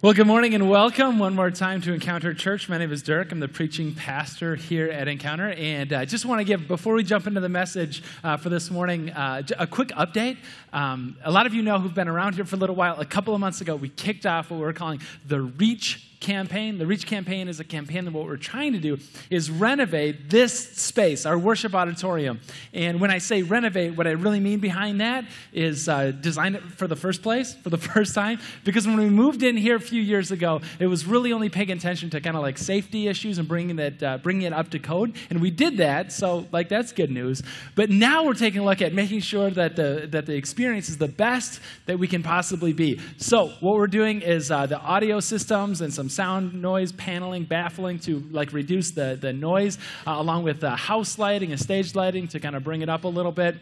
Well, good morning and welcome one more time to Encounter Church. My name is Dirk. I'm the preaching pastor here at Encounter. And I uh, just want to give, before we jump into the message uh, for this morning, uh, a quick update. Um, a lot of you know who've been around here for a little while. A couple of months ago, we kicked off what we we're calling the Reach campaign. The Reach campaign is a campaign that what we're trying to do is renovate this space, our worship auditorium. And when I say renovate, what I really mean behind that is uh, design it for the first place, for the first time. Because when we moved in here a few years ago, it was really only paying attention to kind of like safety issues and bringing it, uh, bringing it up to code. And we did that, so like that's good news. But now we're taking a look at making sure that the, that the experience is the best that we can possibly be. So what we're doing is uh, the audio systems and some some sound noise paneling, baffling to like reduce the, the noise, uh, along with uh, house lighting and stage lighting to kind of bring it up a little bit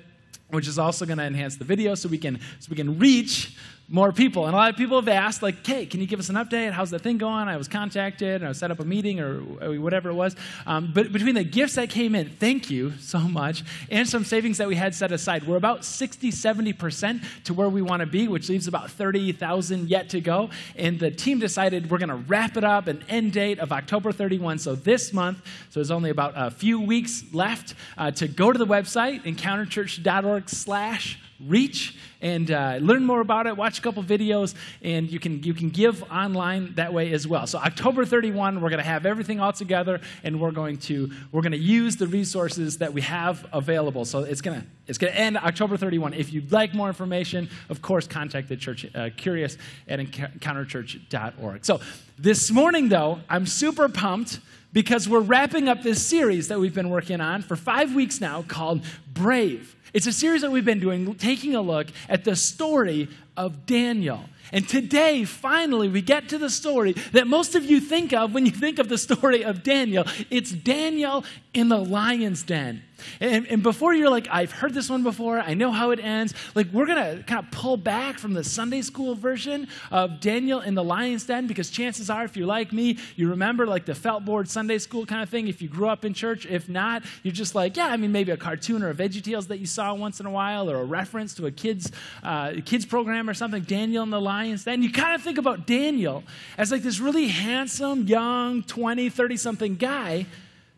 which is also going to enhance the video so we can so we can reach more people. And a lot of people have asked, like, hey, can you give us an update? How's that thing going? I was contacted, and I set up a meeting or whatever it was. Um, but between the gifts that came in, thank you so much, and some savings that we had set aside, we're about 60, 70% to where we want to be, which leaves about 30,000 yet to go. And the team decided we're going to wrap it up an end date of October 31. So this month, so there's only about a few weeks left uh, to go to the website, encounterchurch.org slash reach and uh, learn more about it watch a couple videos and you can you can give online that way as well. So october 31 we're going to have everything all together and we're going to we're going to use the resources that we have available. So it's going to it's going to end october 31 if you'd like more information of course contact the church uh, curious at encounterchurch.org so this morning though i'm super pumped because we're wrapping up this series that we've been working on for five weeks now called brave it's a series that we've been doing, taking a look at the story of Daniel. And today, finally, we get to the story that most of you think of when you think of the story of Daniel. It's Daniel in the lion's den. And, and, before you're like, I've heard this one before, I know how it ends, like we're going to kind of pull back from the Sunday school version of Daniel in the lion's den because chances are, if you're like me, you remember like the felt board Sunday school kind of thing if you grew up in church. If not, you're just like, yeah, I mean, maybe a cartoon or a Veggie Tales that you saw once in a while or a reference to a kid's, uh, kids program or something, Daniel in the lion's den. You kind of think about Daniel as like this really handsome, young, 20, 30 something guy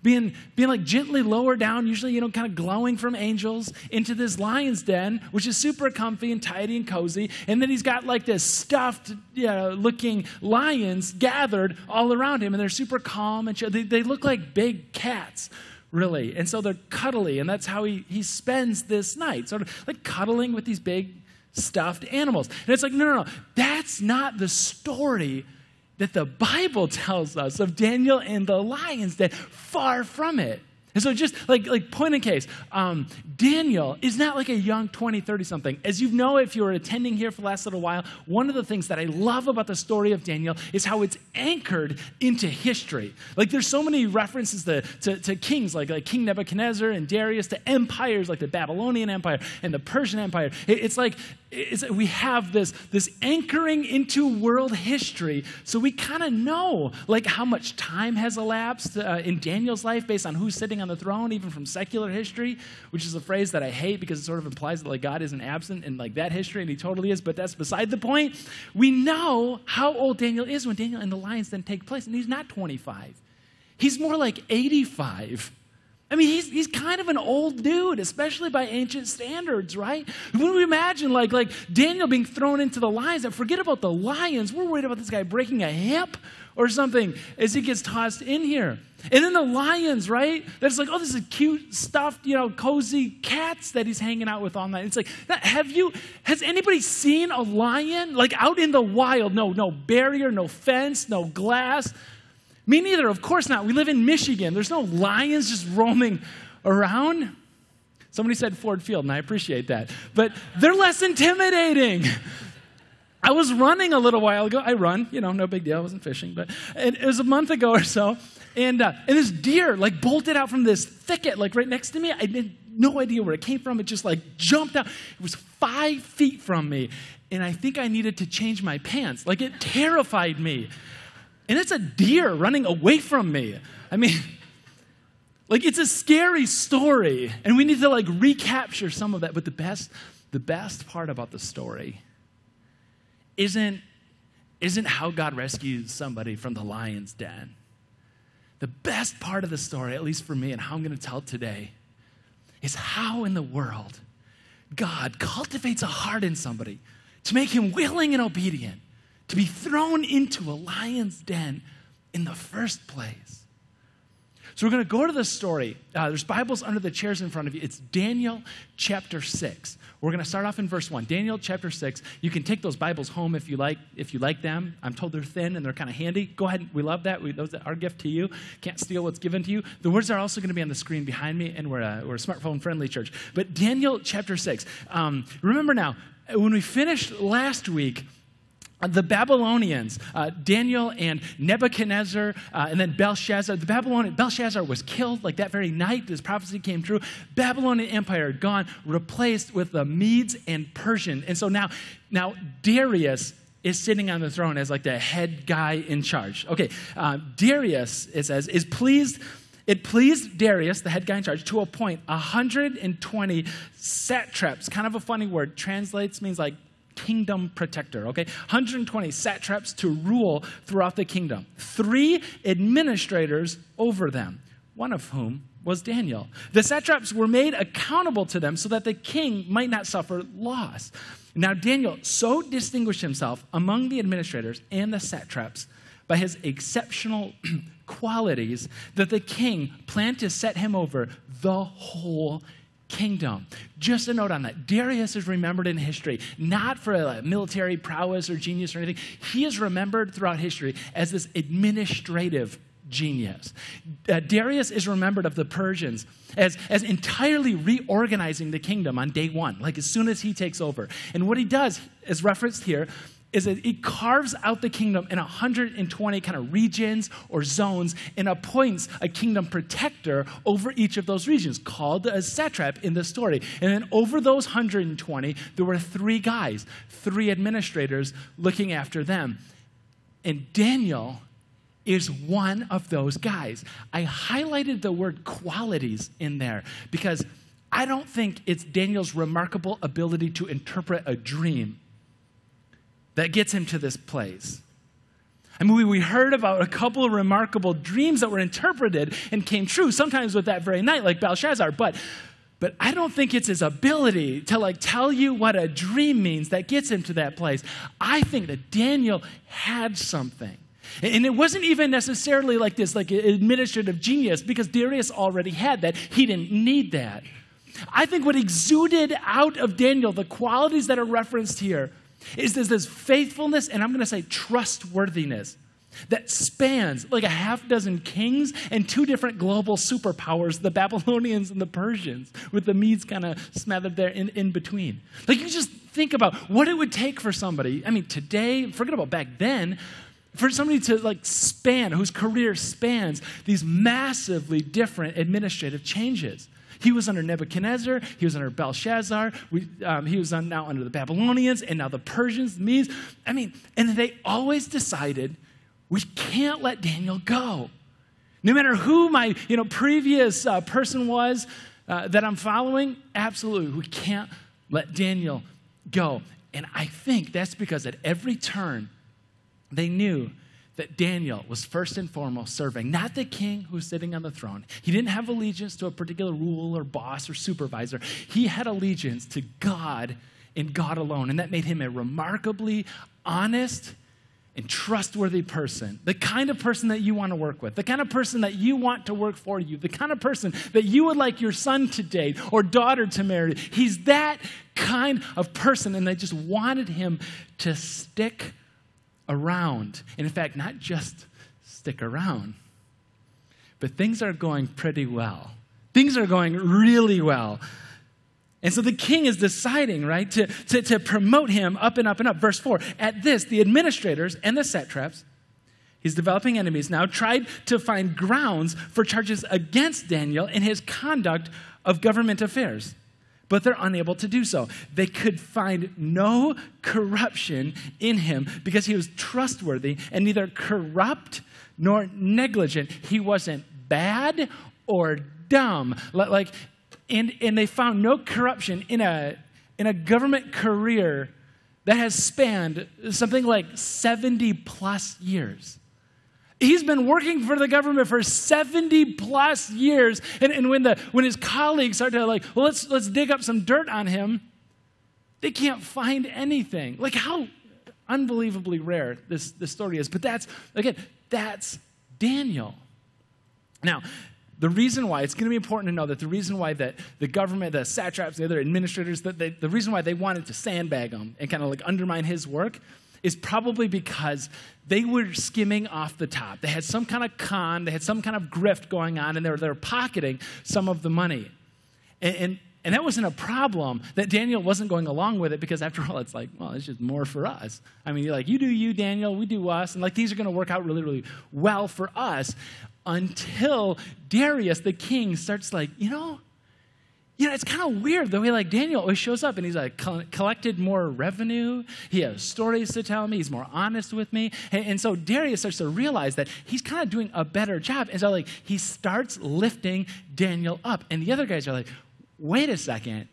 being, being like gently lowered down, usually, you know, kind of glowing from angels, into this lion's den, which is super comfy and tidy and cozy. And then he's got like this stuffed you know, looking lions gathered all around him, and they're super calm and chill. They, they look like big cats really. And so they're cuddly, and that's how he, he spends this night, sort of like cuddling with these big stuffed animals. And it's like, no, no, no, that's not the story that the Bible tells us of Daniel and the lion's den. Far from it. And so, just like, like point in case, um, Daniel is not like a young 20, 30 something. As you know, if you were attending here for the last little while, one of the things that I love about the story of Daniel is how it's anchored into history. Like, there's so many references to, to, to kings, like, like King Nebuchadnezzar and Darius, to empires like the Babylonian Empire and the Persian Empire. It, it's like it's, we have this, this anchoring into world history, so we kind of know like how much time has elapsed uh, in Daniel's life based on who's sitting on the throne, even from secular history, which is a phrase that I hate because it sort of implies that like God isn't absent in like that history, and He totally is. But that's beside the point. We know how old Daniel is when Daniel and the lions then take place, and he's not 25; he's more like 85. I mean, he's, he's kind of an old dude, especially by ancient standards, right? When we imagine like, like Daniel being thrown into the lions, and forget about the lions, we're worried about this guy breaking a hip or something as he gets tossed in here. And then the lions, right? That's like, oh, this is cute, stuffed, you know, cozy cats that he's hanging out with all night. It's like, have you, has anybody seen a lion like out in the wild? No, no barrier, no fence, no glass me neither, of course not. We live in Michigan. There's no lions just roaming around. Somebody said Ford Field, and I appreciate that. But they're less intimidating. I was running a little while ago. I run, you know, no big deal. I wasn't fishing, but it, was a month ago or so. And, uh, and this deer, like, bolted out from this thicket, like, right next to me. I had no idea where it came from. It just, like, jumped out. It was five feet from me. And I think I needed to change my pants. Like, it terrified me. And it's a deer running away from me. I mean, like it's a scary story. And we need to like recapture some of that. But the best, the best part about the story isn't isn't how God rescues somebody from the lion's den. The best part of the story, at least for me, and how I'm going to tell today, is how in the world God cultivates a heart in somebody to make him willing and obedient to be thrown into a lion's den in the first place. So we're going to go to the story. Uh, there's Bibles under the chairs in front of you. It's Daniel chapter 6. We're going to start off in verse 1. Daniel chapter 6. You can take those Bibles home if you like if you like them. I'm told they're thin and they're kind of handy. Go ahead. We love that. We, those are our gift to you. Can't steal what's given to you. The words are also going to be on the screen behind me, and we're a, we're a smartphone friendly church. But Daniel chapter 6. Um, remember now, when we finished last week, the Babylonians, uh, Daniel and Nebuchadnezzar, uh, and then Belshazzar. The Babylonian Belshazzar was killed like that very night. This prophecy came true. Babylonian Empire gone, replaced with the Medes and Persian. And so now, now Darius is sitting on the throne as like the head guy in charge. Okay, uh, Darius, it says, is pleased. It pleased Darius, the head guy in charge, to appoint 120 satraps. Kind of a funny word. Translates means like kingdom protector, okay? 120 satraps to rule throughout the kingdom, three administrators over them, one of whom was Daniel. The satraps were made accountable to them so that the king might not suffer loss. Now, Daniel so distinguished himself among the administrators and the satraps by his exceptional qualities that the king planned to set him over the whole kingdom. Just a note on that. Darius is remembered in history not for military prowess or genius or anything. He is remembered throughout history as this administrative genius. Uh, Darius is remembered of the Persians as, as entirely reorganizing the kingdom on day one, like as soon as he takes over. And what he does is referenced here is that it carves out the kingdom in 120 kind of regions or zones and appoints a kingdom protector over each of those regions called a satrap in the story. And then over those 120, there were three guys, three administrators looking after them. And Daniel is one of those guys. I highlighted the word qualities in there because I don't think it's Daniel's remarkable ability to interpret a dream that gets him to this place. I mean, we heard about a couple of remarkable dreams that were interpreted and came true, sometimes with that very night, like Belshazzar, but but I don't think it's his ability to like tell you what a dream means that gets him to that place. I think that Daniel had something. And it wasn't even necessarily like this like administrative genius because Darius already had that. He didn't need that. I think what exuded out of Daniel, the qualities that are referenced here, is there's this faithfulness and I'm going to say trustworthiness that spans like a half dozen kings and two different global superpowers, the Babylonians and the Persians, with the Medes kind of smothered there in, in between. Like you just think about what it would take for somebody. I mean, today, forget about back then, for somebody to like span, whose career spans these massively different administrative changes. He was under Nebuchadnezzar, he was under Belshazzar, we, um, he was on, now under the Babylonians, and now the Persians, the Medes. I mean, and they always decided we can't let Daniel go. No matter who my you know, previous uh, person was uh, that I'm following, absolutely, we can't let Daniel go. And I think that's because at every turn, they knew that Daniel was first and foremost serving not the king who's sitting on the throne. He didn't have allegiance to a particular rule or boss or supervisor. He had allegiance to God and God alone. And that made him a remarkably honest and trustworthy person, the kind of person that you want to work with, the kind of person that you want to work for you, the kind of person that you would like your son to date or daughter to marry. He's that kind of person, and they just wanted him to stick around. And in fact, not just stick around, but things are going pretty well. Things are going really well. And so the king is deciding, right, to, to, to promote him up and up and up. Verse 4 At this, the administrators and the satraps, he's developing enemies now, tried to find grounds for charges against Daniel in his conduct of government affairs but they're unable to do so. They could find no corruption in him because he was trustworthy and neither corrupt nor negligent. He wasn't bad or dumb. Like, and, and they found no corruption in a, in a government career that has spanned something like 70 plus years. He's been working for the government for 70 plus years. And, and when, the, when his colleagues start to like, well, let's, let's dig up some dirt on him, they can't find anything. Like how unbelievably rare this, this story is. But that's, again, that's Daniel. Now, the reason why, it's going to be important to know that the reason why that the government, the satraps, the other administrators, that they, the reason why they wanted to sandbag him and kind of like undermine his work is probably because they were skimming off the top. They had some kind of con, they had some kind of grift going on, and they were, they were pocketing some of the money. And, and, and that wasn't a problem that Daniel wasn't going along with it because, after all, it's like, well, it's just more for us. I mean, you're like, you do you, Daniel, we do us, and like these are going to work out really, really well for us until Darius, the king, starts like, you know, you know, it's kind of weird the way like Daniel always shows up and he's like collected more revenue. He has stories to tell me. He's more honest with me. And, and so Darius starts to realize that he's kind of doing a better job. And so like he starts lifting Daniel up. And the other guys are like, wait a second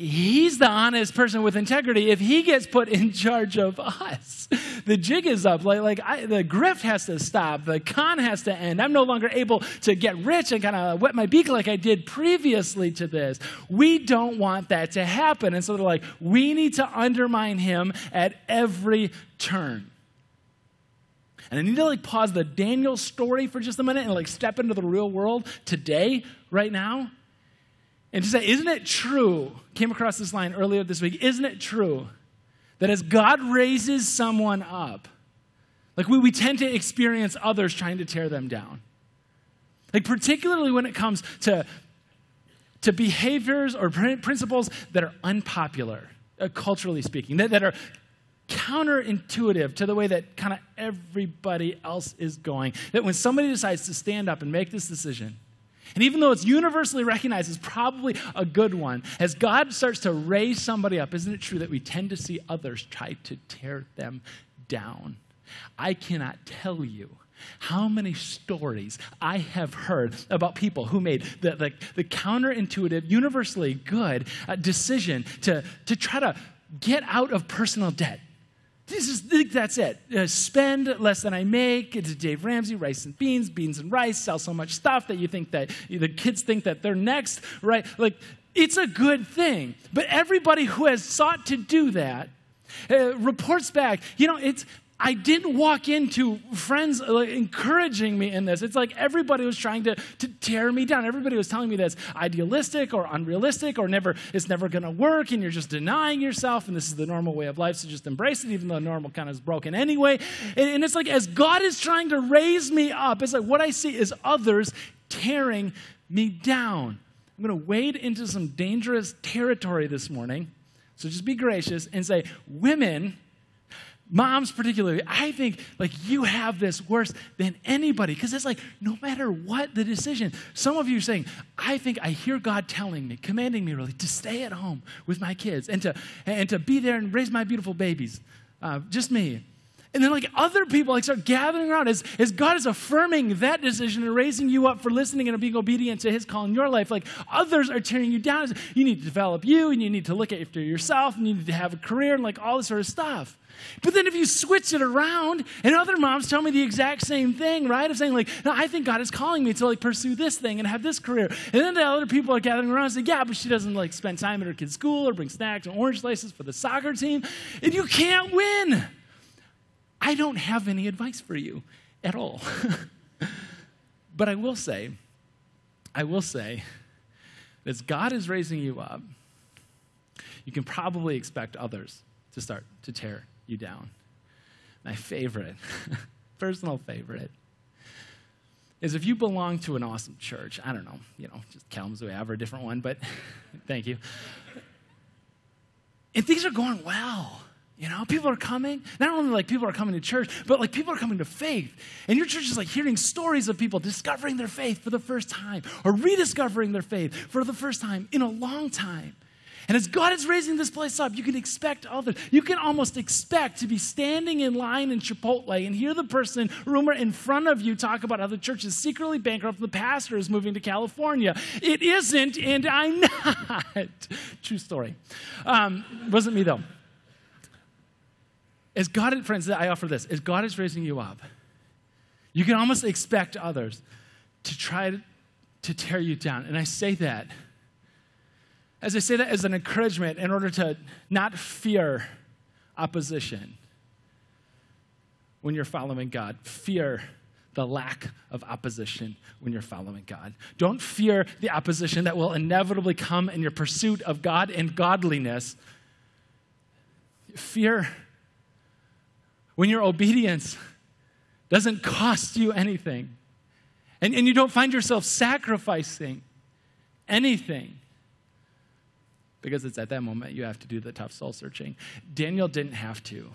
he's the honest person with integrity. If he gets put in charge of us the jig is up. Like, like I, the grift has to stop. The con has to end. I'm no longer able to get rich and kind of wet my beak like i did previously to this. We don't want that to happen. And so they're like we need to undermine him at every turn. And I need to like pause the Daniel story for just a minute and like step into the real world today, right now. And to say, isn't it true? Came across this line earlier this week. Isn't it true that as God raises someone up, like we, we tend to experience others trying to tear them down? Like, particularly when it comes to, to behaviors or principles that are unpopular, uh, culturally speaking, that, that are counterintuitive to the way that kind of everybody else is going. That when somebody decides to stand up and make this decision, and even though it's universally recognized as probably a good one, as God starts to raise somebody up, isn't it true that we tend to see others try to tear them down? I cannot tell you how many stories I have heard about people who made the, the, the counterintuitive, universally good uh, decision to, to try to get out of personal debt this is, that's it. Uh, spend less than I make. It's Dave Ramsey, rice and beans, beans and rice, sell so much stuff that you think that the kids think that they're next, right? Like, it's a good thing. But everybody who has sought to do that uh, reports back, you know, it's, I didn't walk into friends like, encouraging me in this. It's like everybody was trying to, to tear me down. Everybody was telling me that's idealistic or unrealistic or never it's never going to work and you're just denying yourself and this is the normal way of life, so just embrace it, even though normal kind of is broken anyway. And, and it's like as God is trying to raise me up, it's like what I see is others tearing me down. I'm going to wade into some dangerous territory this morning. So just be gracious and say, women moms particularly i think like you have this worse than anybody. Because it's like no matter what the decision some of you are saying i think i hear god telling me commanding me really to stay at home with my kids and to and to be there and raise my beautiful babies. Uh, just me and then like other people like start gathering around as, as god is affirming that decision and raising you up for listening and being obedient to his call in your life like others are tearing you down you need to develop you and you need to look after yourself and you need to have a career and like all this sort of stuff but then if you switch it around, and other moms tell me the exact same thing, right? Of saying, like, no, I think God is calling me to like pursue this thing and have this career. And then the other people are gathering around and say, yeah, but she doesn't like spend time at her kid's school or bring snacks and orange slices for the soccer team. And you can't win. I don't have any advice for you at all. but I will say, I will say, as God is raising you up, you can probably expect others to start to tear you down. My favorite, personal favorite, is if you belong to an awesome church, I don't know, you know, just Kalamazoo Ave or a different one, but thank you. And things are going well. You know, people are coming. Not only like people are coming to church, but like people are coming to faith. And your church is like hearing stories of people discovering their faith for the first time or rediscovering their faith for the first time in a long time. And as God is raising this place up, you can expect others. You can almost expect to be standing in line in Chipotle and hear the person, rumor, in front of you talk about how the church is secretly bankrupt, the pastor is moving to California. It isn't, and I'm not. True story. Um, wasn't me, though. As God, friends, I offer this, as God is raising you up, you can almost expect others to try to tear you down. And I say that as I say that as an encouragement in order to not fear opposition when you're following God. Fear the lack of opposition when you're following God. Don't fear the opposition that will inevitably come in your pursuit of God and godliness. Fear when your obedience doesn't cost you anything and, and you don't find yourself sacrificing anything because it's at that moment you have to do the tough soul searching. Daniel didn't have to.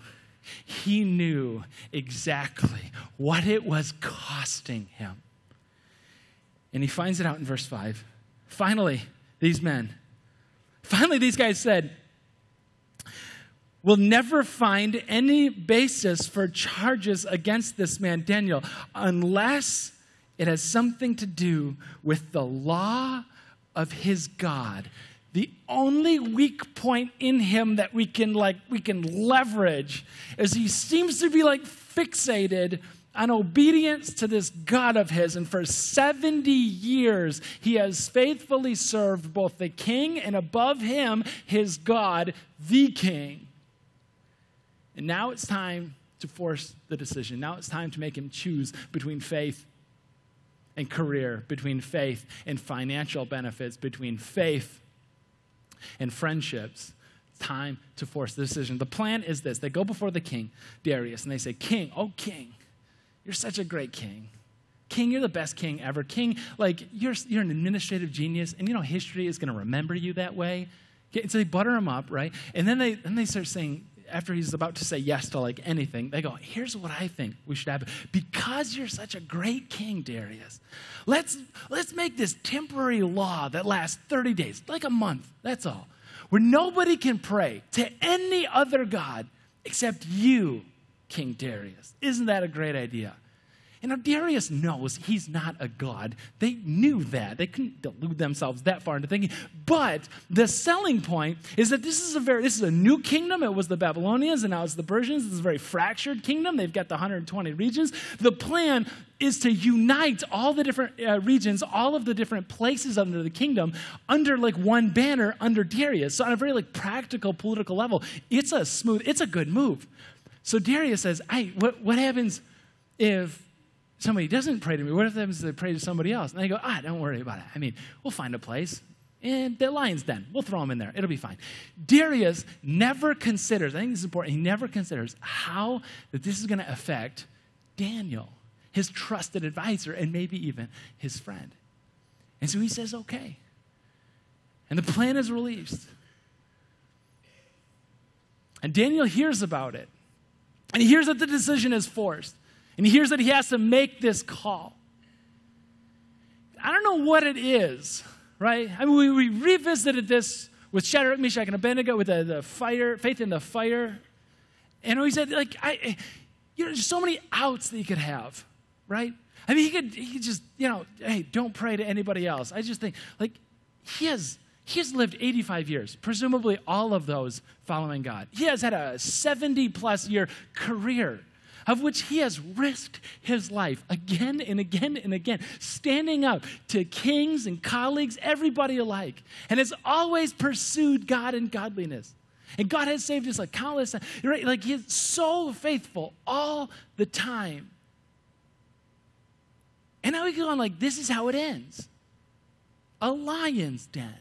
He knew exactly what it was costing him. And he finds it out in verse 5. Finally, these men, finally, these guys said, We'll never find any basis for charges against this man, Daniel, unless it has something to do with the law of his God the only weak point in him that we can like we can leverage is he seems to be like fixated on obedience to this God of his. And for 70 years, he has faithfully served both the king and above him, his God, the king. And now it's time to force the decision. Now it's time to make him choose between faith and career, between faith and financial benefits, between faith and friendships, time to force the decision. The plan is this they go before the king, Darius, and they say, King, oh, king, you're such a great king. King, you're the best king ever. King, like, you're, you're an administrative genius, and you know, history is going to remember you that way. So they butter him up, right? And then they, then they start saying, after he's about to say yes to like anything, they go, Here's what I think we should have. Because you're such a great king, Darius, let's, let's make this temporary law that lasts 30 days, like a month, that's all, where nobody can pray to any other God except you, King Darius. Isn't that a great idea? And now Darius knows he's not a god. They knew that. They couldn't delude themselves that far into thinking. But the selling point is that this is a very this is a new kingdom. It was the Babylonians and now it's the Persians. This is a very fractured kingdom. They've got the 120 regions. The plan is to unite all the different uh, regions, all of the different places under the kingdom under like one banner under Darius. So on a very like practical political level, it's a smooth, it's a good move. So Darius says, "Hey, what, what happens if somebody doesn't pray to me, what if they pray to somebody else? And they go, ah, don't worry about it. I mean, we'll find a place. And the lion's den, we'll throw them in there. It'll be fine. Darius never considers, I think this is important, he never considers how that this is going to affect Daniel, his trusted advisor, and maybe even his friend. And so he says, okay. And the plan is released. And Daniel hears about it. And he hears that the decision is forced. And he hears that he has to make this call. I don't know what it is, right? I mean, we, we revisited this with Shadrach, Meshach, and Abednego with the, the fire, faith in the fire. And he said, like, I, you know, there's so many outs that he could have, right? I mean, he could, he could just, you know, hey, don't pray to anybody else. I just think, like, he has, he has lived 85 years, presumably all of those following God. He has had a 70 plus year career of which he has risked his life again and again and again, standing up to kings and colleagues, everybody alike, and has always pursued God and godliness. And God has saved his life countless times. Right? Like he's so faithful all the time. And now we go on like, this is how it ends. A lion's den.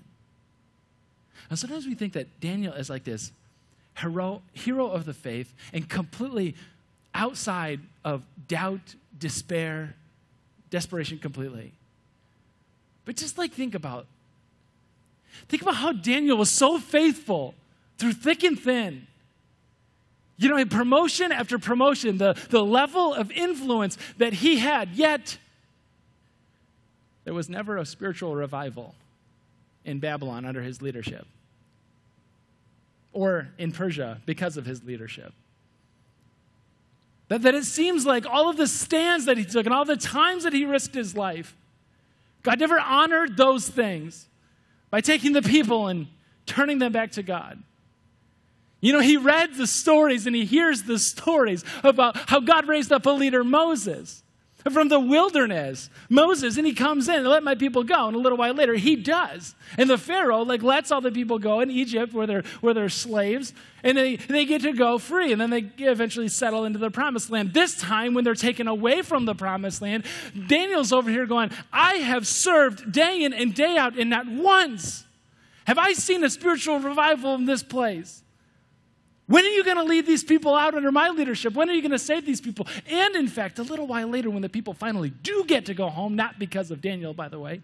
And sometimes we think that Daniel is like this hero, hero of the faith and completely outside of doubt, despair, desperation completely. But just like think about think about how Daniel was so faithful through thick and thin. You know, promotion after promotion, the, the level of influence that he had, yet there was never a spiritual revival in Babylon under his leadership or in Persia because of his leadership. That, that it seems like all of the stands that he took and all the times that he risked his life, God never honored those things by taking the people and turning them back to God. You know, he read the stories and he hears the stories about how God raised up a leader, Moses, from the wilderness. Moses, and he comes in and let my people go. And a little while later, he does. And the Pharaoh, like, lets all the people go in Egypt where they're, where they're slaves. And they, they get to go free. And then they eventually settle into the promised land. This time, when they're taken away from the promised land, Daniel's over here going, I have served day in and day out, and not once have I seen a spiritual revival in this place. When are you going to lead these people out under my leadership? When are you going to save these people? And in fact, a little while later, when the people finally do get to go home, not because of Daniel, by the way,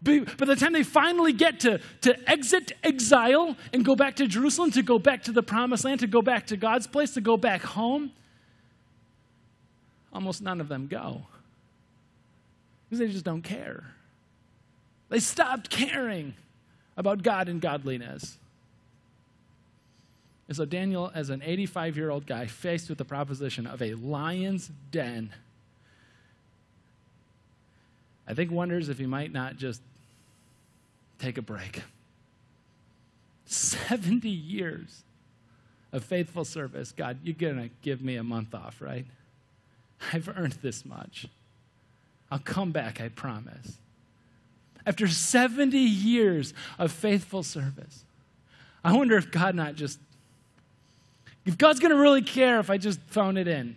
but by the time they finally get to, to exit exile and go back to Jerusalem, to go back to the promised land, to go back to God's place, to go back home, almost none of them go. Because they just don't care. They stopped caring about God and godliness. And so Daniel, as an 85 year old guy, faced with the proposition of a lion's den, I think wonders if he might not just take a break. 70 years of faithful service. God, you're going to give me a month off, right? I've earned this much. I'll come back, I promise. After 70 years of faithful service, I wonder if God not just if God's going to really care if I just phone it in,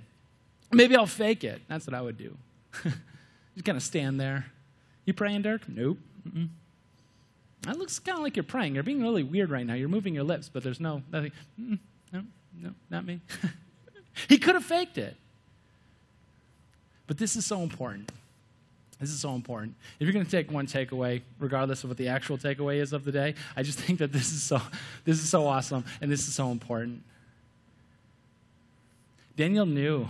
maybe I'll fake it. That's what I would do. just kind of stand there. You praying, Dirk? Nope. Mm-mm. That looks kind of like you're praying. You're being really weird right now. You're moving your lips, but there's no nothing. No, no, not me. he could have faked it. But this is so important. This is so important. If you're going to take one takeaway, regardless of what the actual takeaway is of the day, I just think that this is so this is so awesome and this is so important. Daniel knew,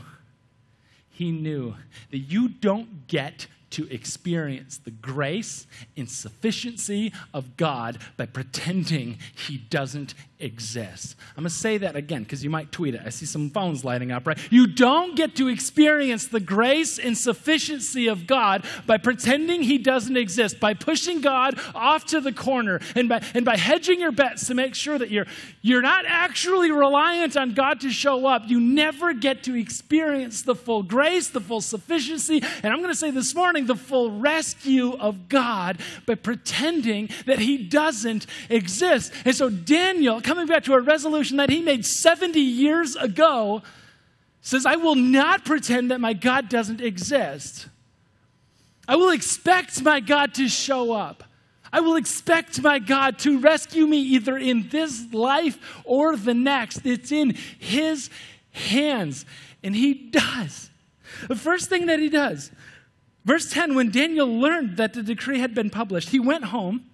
he knew that you don't get to experience the grace and sufficiency of God by pretending He doesn't exist. I'm going to say that again because you might tweet it. I see some phones lighting up, right? You don't get to experience the grace and sufficiency of God by pretending He doesn't exist, by pushing God off to the corner, and by, and by hedging your bets to make sure that you're, you're not actually reliant on God to show up. You never get to experience the full grace, the full sufficiency, and I'm going to say this morning, the full rescue of God by pretending that He doesn't exist. And so Daniel, coming back to a resolution that he made 70 years ago, says, I will not pretend that my God doesn't exist. I will expect my God to show up. I will expect my God to rescue me either in this life or the next. It's in His hands. And He does. The first thing that He does, verse 10, when Daniel learned that the decree had been published, he went home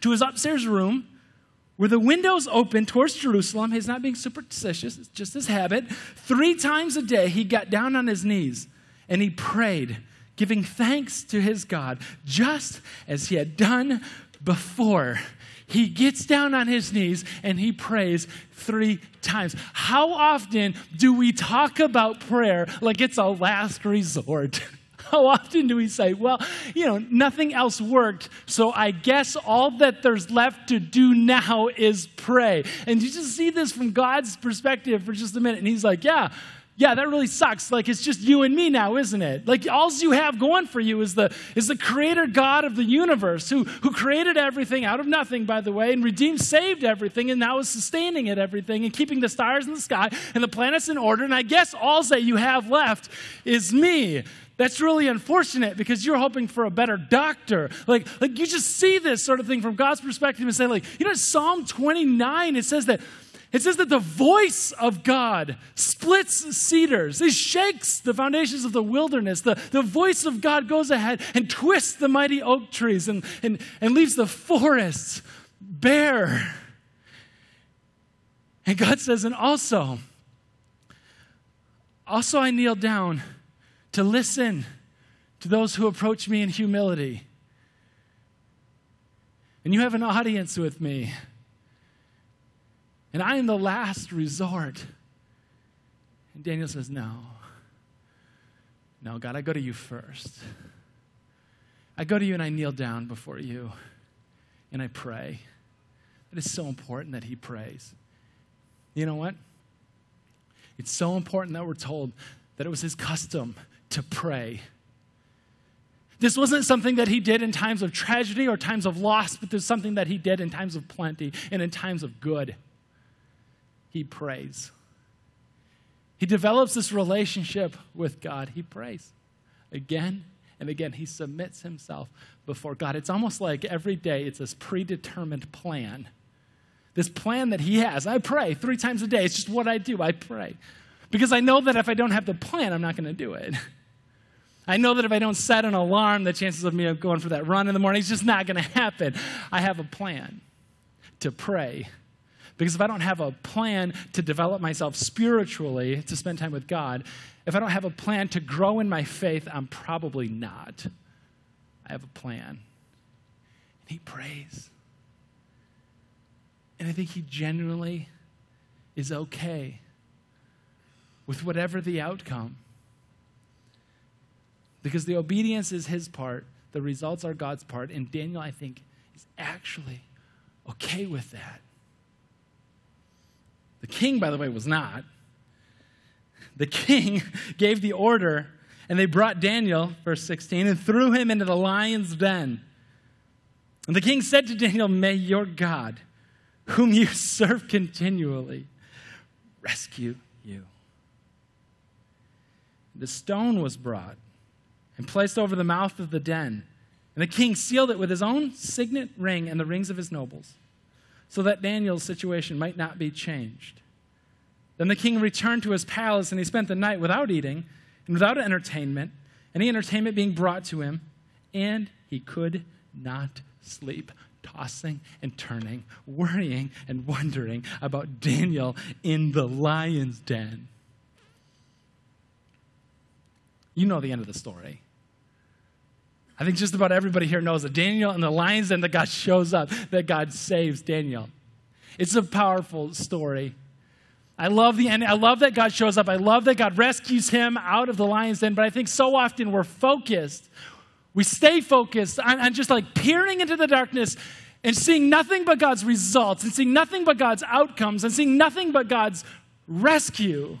to his upstairs room where the windows open towards Jerusalem. He's not being superstitious, it's just his habit. Three times a day, he got down on his knees and he prayed, giving thanks to his God, just as he had done before. He gets down on his knees and he prays three times. How often do we talk about prayer like it's a last resort? How often do we say, well, you know, nothing else worked, so I guess all that there's left to do now is pray? And you just see this from God's perspective for just a minute. And He's like, yeah, yeah, that really sucks. Like it's just you and me now, isn't it? Like all you have going for you is the is the creator God of the universe who who created everything out of nothing, by the way, and redeemed, saved everything, and now is sustaining it everything and keeping the stars in the sky and the planets in order. And I guess all that you have left is me. That's really unfortunate because you're hoping for a better doctor. Like, like you just see this sort of thing from God's perspective and say, like, you know, Psalm 29, it says that it says that the voice of God splits cedars. It shakes the foundations of the wilderness. The, the voice of God goes ahead and twists the mighty oak trees and, and, and leaves the forests bare. And God says, and also, also I kneel down to listen to those who approach me in humility. And you have an audience with me. And I am the last resort. And Daniel says, No. No, God, I go to you first. I go to you and I kneel down before you and I pray. It is so important that he prays. You know what? It's so important that we're told that it was his custom to pray. This wasn't something that he did in times of tragedy or times of loss, but there's something that he did in times of plenty and in times of good. He prays. He develops this relationship with God. He prays again and again. He submits himself before God. It's almost like every day it's this predetermined plan. This plan that he has. I pray three times a day. It's just what I do. I pray. Because I know that if I don't have the plan, I'm not going to do it. I know that if I don't set an alarm, the chances of me going for that run in the morning is just not going to happen. I have a plan to pray. Because if I don't have a plan to develop myself spiritually, to spend time with God, if I don't have a plan to grow in my faith, I'm probably not. I have a plan. And he prays. And I think he genuinely is okay with whatever the outcome. Because the obedience is his part, the results are God's part, and Daniel, I think, is actually okay with that. The king, by the way, was not. The king gave the order, and they brought Daniel, verse 16, and threw him into the lion's den. And the king said to Daniel, May your God, whom you serve continually, rescue you. The stone was brought and placed over the mouth of the den. And the king sealed it with his own signet ring and the rings of his nobles so that Daniel's situation might not be changed. Then the king returned to his palace, and he spent the night without eating and without entertainment, any entertainment being brought to him, and he could not sleep, tossing and turning, worrying and wondering about Daniel in the lion's den. You know the end of the story. I think just about everybody here knows that Daniel and the lions and that God shows up, that God saves Daniel. It's a powerful story. I love the end. I love that God shows up. I love that God rescues him out of the lion's den. But I think so often we're focused. We stay focused on, on just like peering into the darkness and seeing nothing but God's results and seeing nothing but God's outcomes and seeing nothing but God's rescue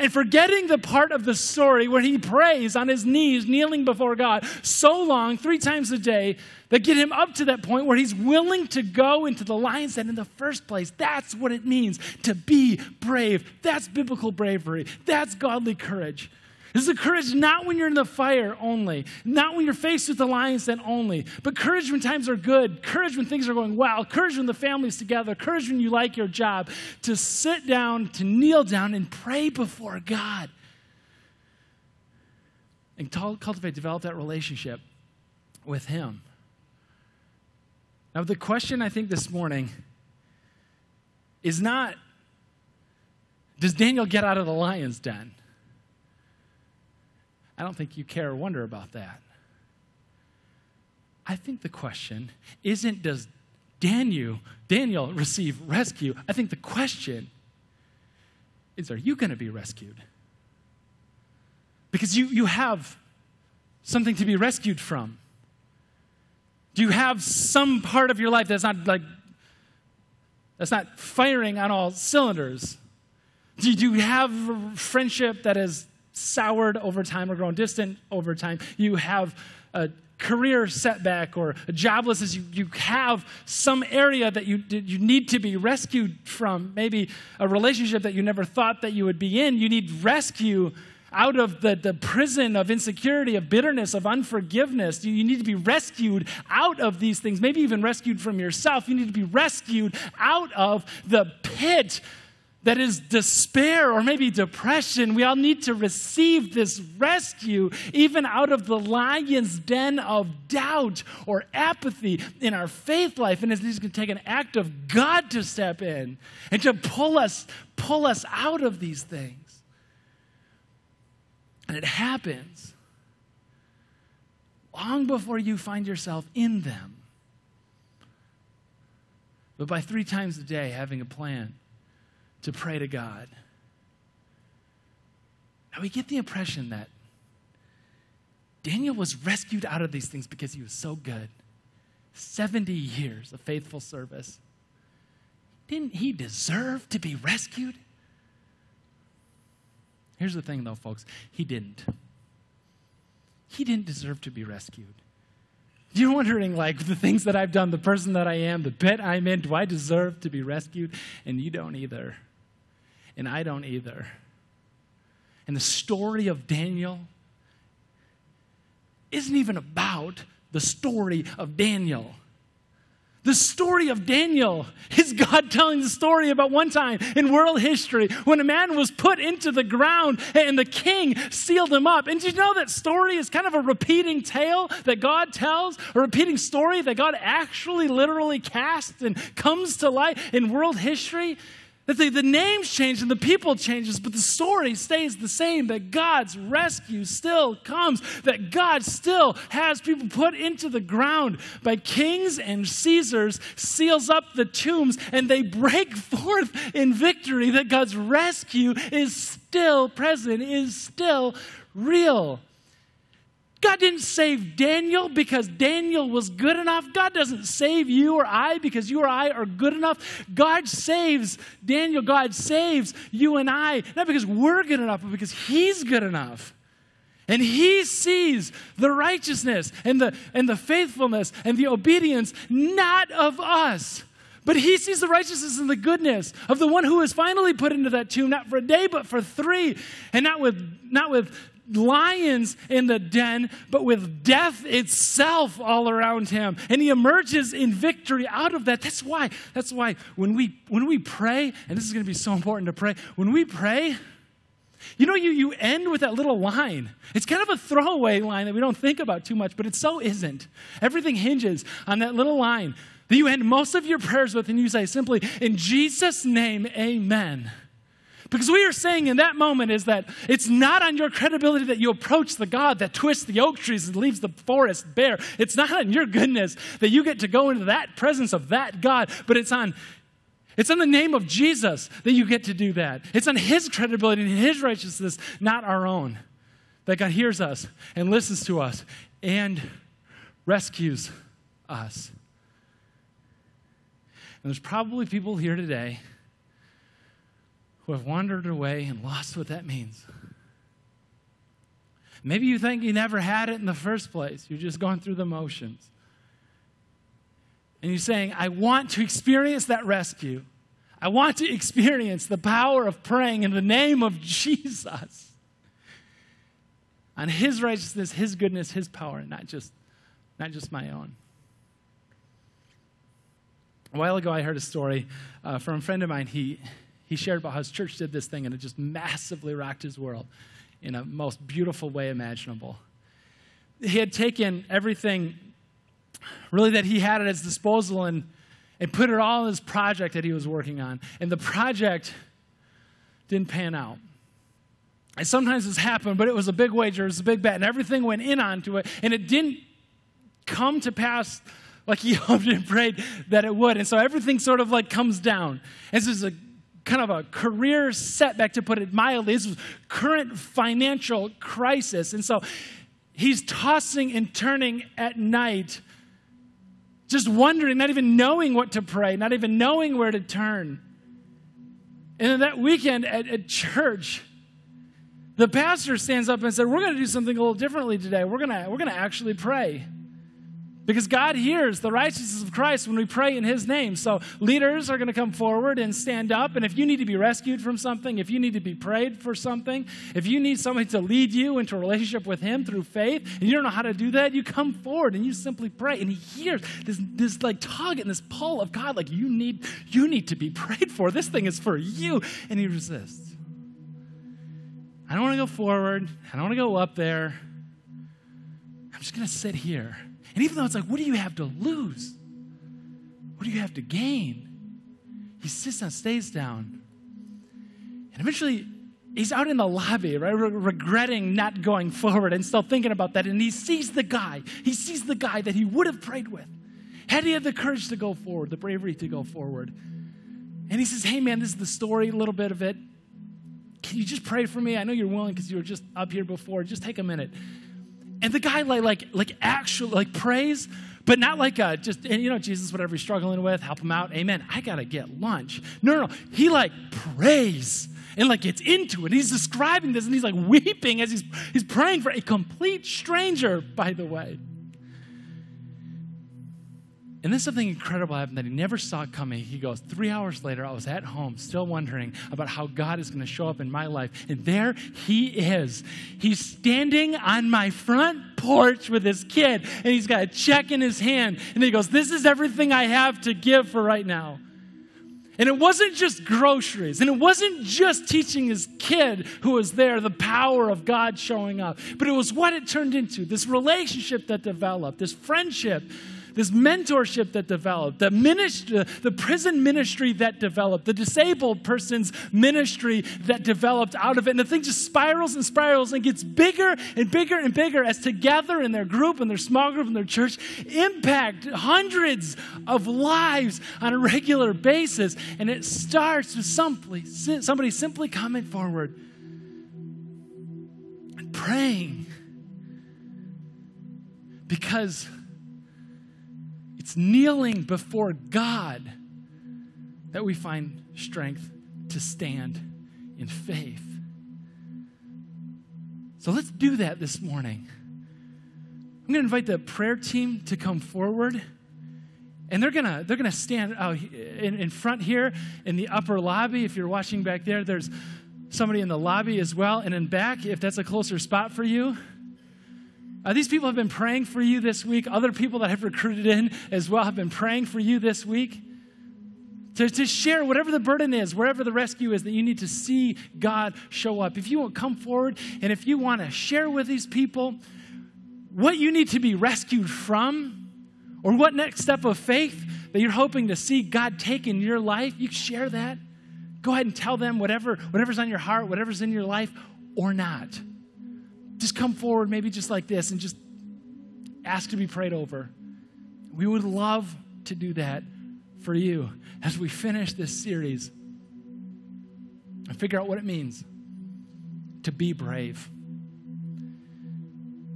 and forgetting the part of the story where he prays on his knees, kneeling before God so long, three times a day, that get him up to that point where he's willing to go into the lion's den in the first place. That's what it means to be brave. That's biblical bravery. That's godly courage. This is courage not when you're in the fire only, not when you're faced with the lion's den only, but courage when times are good, courage when things are going well, courage when the family's together, courage when you like your job, to sit down, to kneel down and pray before God. And cultivate, develop that relationship with Him. Now, the question I think this morning is not does Daniel get out of the lion's den? I don't think you care or wonder about that. I think the question isn't does Daniel, Daniel receive rescue? I think the question is are you going to be rescued? Because you, you have something to be rescued from. Do you have some part of your life that's not like that's not firing on all cylinders? Do you have friendship that is soured over time or grown distant over time. You have a career setback or a joblessness. You, you have some area that you, you need to be rescued from, maybe a relationship that you never thought that you would be in. You need rescue out of the, the prison of insecurity, of bitterness, of unforgiveness. You, you need to be rescued out of these things, maybe even rescued from yourself. You need to be rescued out of the pit that is despair or maybe depression, we all need to receive this rescue even out of the lion's den of doubt or apathy in our faith life. And it's going to take an act of God to step in and to pull us, pull us out of these things. And it happens long before you find yourself in them. But by three times a day having a plan to pray to God. Now we get the impression that Daniel was rescued out of these things because he was so good. 70 years of faithful service. didn't he deserve to be rescued? Here's the thing, though, folks he didn't. He didn't deserve to be rescued. You're wondering, like, the things that I've done, the person that I am, the pit I'm in, do I deserve to be rescued? And you don't either. And I don't either. And the story of Daniel isn't even about the story of Daniel. The story of Daniel is God telling the story about one time in world history when a man was put into the ground and the king sealed him up. And you know that story is kind of a repeating tale that God tells, a repeating story that God actually literally casts and comes to light in world history? That the, the names change and the people changes, but the story stays the same. That God's rescue still comes. That God still has people put into the ground by kings and Caesars, seals up the tombs, and they break forth in victory. That God's rescue is still present, is still real. God didn't save Daniel because Daniel was good enough. God doesn't save you or I because you or I are good enough. God saves Daniel. God saves you and I, not because we're good enough, but because He's good enough. And He sees the righteousness and the, and the faithfulness and the obedience, not of us. But he sees the righteousness and the goodness of the one who is finally put into that tomb, not for a day, but for three, and not with, not with lions in the den, but with death itself all around him. And he emerges in victory out of that. That's why, that's why when we when we pray, and this is going to be so important to pray, when we pray, you know, you, you end with that little line. It's kind of a throwaway line that we don't think about too much, but it so isn't. Everything hinges on that little line that you end most of your prayers with, and you say simply, In Jesus' name, amen. Because what you're saying in that moment is that it's not on your credibility that you approach the God that twists the oak trees and leaves the forest bare. It's not on your goodness that you get to go into that presence of that God, but it's on it's in the name of Jesus that you get to do that. It's on his credibility and his righteousness, not our own. That God hears us and listens to us and rescues us. And there's probably people here today who have wandered away and lost what that means. Maybe you think you never had it in the first place. You're just going through the motions. And you're saying, I want to experience that rescue. I want to experience the power of praying in the name of Jesus. On his righteousness, his goodness, his power, and not just, not just my own. A while ago, I heard a story uh, from a friend of mine. He, he shared about how his church did this thing and it just massively rocked his world in a most beautiful way imaginable. He had taken everything really that he had at his disposal and, and put it all in this project that he was working on. And the project didn't pan out. And sometimes this happened, but it was a big wager, it was a big bet, and everything went in onto it, and it didn't come to pass like he hoped and prayed that it would. And so everything sort of like comes down. And this is a kind of a career setback, to put it mildly. This was current financial crisis. And so he's tossing and turning at night, just wondering, not even knowing what to pray, not even knowing where to turn. And then that weekend at, at church, the pastor stands up and said, We're going to do something a little differently today. We're going to, we're going to actually pray. Because God hears the righteousness of Christ when we pray in His name. So leaders are going to come forward and stand up. And if you need to be rescued from something, if you need to be prayed for something, if you need somebody to lead you into a relationship with Him through faith, and you don't know how to do that, you come forward and you simply pray. And He hears this, this like tug and this pull of God, like you need, you need to be prayed for. This thing is for you. And He resists. I don't want to go forward. I don't want to go up there. I'm just going to sit here and even though it's like, what do you have to lose? What do you have to gain? He sits down, stays down. And eventually, he's out in the lobby, right, Re- regretting not going forward and still thinking about that. And he sees the guy. He sees the guy that he would have prayed with. Had he had the courage to go forward, the bravery to go forward. And he says, Hey, man, this is the story, a little bit of it. Can you just pray for me? I know you're willing because you were just up here before. Just take a minute. And the guy like like like actually like prays, but not like a just and you know Jesus whatever he's struggling with, help him out. Amen. I got to get lunch. No, no, no. He like prays and like gets into it. He's describing this and he's like weeping as he's he's praying for a complete stranger, by the way. And then something incredible happened that he never saw coming. He goes, Three hours later, I was at home still wondering about how God is going to show up in my life. And there he is. He's standing on my front porch with his kid, and he's got a check in his hand. And he goes, This is everything I have to give for right now. And it wasn't just groceries, and it wasn't just teaching his kid who was there the power of God showing up, but it was what it turned into this relationship that developed, this friendship this mentorship that developed, the ministry, the prison ministry that developed, the disabled person's ministry that developed out of it. And the thing just spirals and spirals and gets bigger and bigger and bigger as together in their group and their small group and their church impact hundreds of lives on a regular basis. And it starts with simply, somebody simply coming forward and praying because it's kneeling before God that we find strength to stand in faith. So let's do that this morning. I'm going to invite the prayer team to come forward. And they're gonna they're gonna stand out in, in front here in the upper lobby. If you're watching back there, there's somebody in the lobby as well. And in back, if that's a closer spot for you, uh, these people have been praying for you this week. Other people that have recruited in as well have been praying for you this week. To, to share whatever the burden is, wherever the rescue is, that you need to see God show up. If you will come forward and if you want to share with these people what you need to be rescued from, or what next step of faith that you're hoping to see God take in your life, you share that. Go ahead and tell them whatever, whatever's on your heart, whatever's in your life, or not just come forward, maybe just like this, and just ask to be prayed over. We would love to do that for you as we finish this series and figure out what it means to be brave.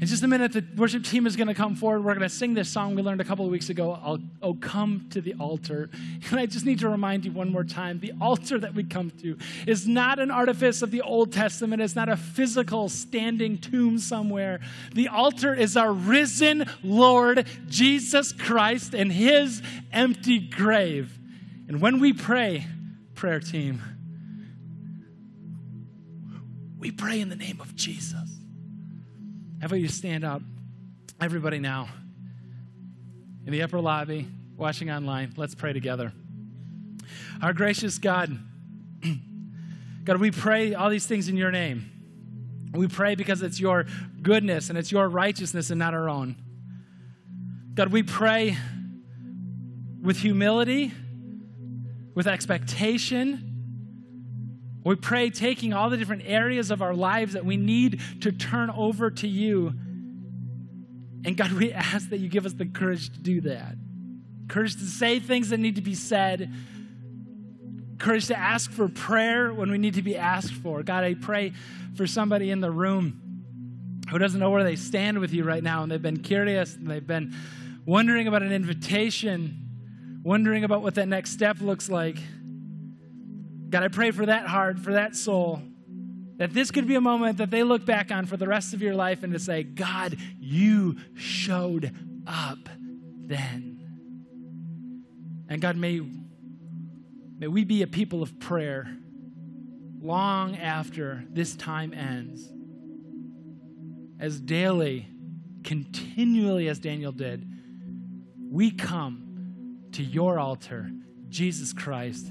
In just a minute, the worship team is going to come forward. We're going to sing this song we learned a couple of weeks ago. I'll, oh, come to the altar. And I just need to remind you one more time the altar that we come to is not an artifice of the Old Testament, it's not a physical standing tomb somewhere. The altar is our risen Lord, Jesus Christ, and his empty grave. And when we pray, prayer team, we pray in the name of Jesus. How about you stand up? Everybody now. In the upper lobby, watching online, let's pray together. Our gracious God, God, we pray all these things in your name. We pray because it's your goodness and it's your righteousness and not our own. God, we pray with humility, with expectation. We pray taking all the different areas of our lives that we need to turn over to you. And God, we ask that you give us the courage to do that. Courage to say things that need to be said. Courage to ask for prayer when we need to be asked for. God, I pray for somebody in the room who doesn't know where they stand with you right now and they've been curious and they've been wondering about an invitation, wondering about what that next step looks like. God, I pray for that heart, for that soul, that this could be a moment that they look back on for the rest of your life and to say, God, you showed up then. And God, may, may we be a people of prayer long after this time ends. As daily, continually as Daniel did, we come to your altar, Jesus Christ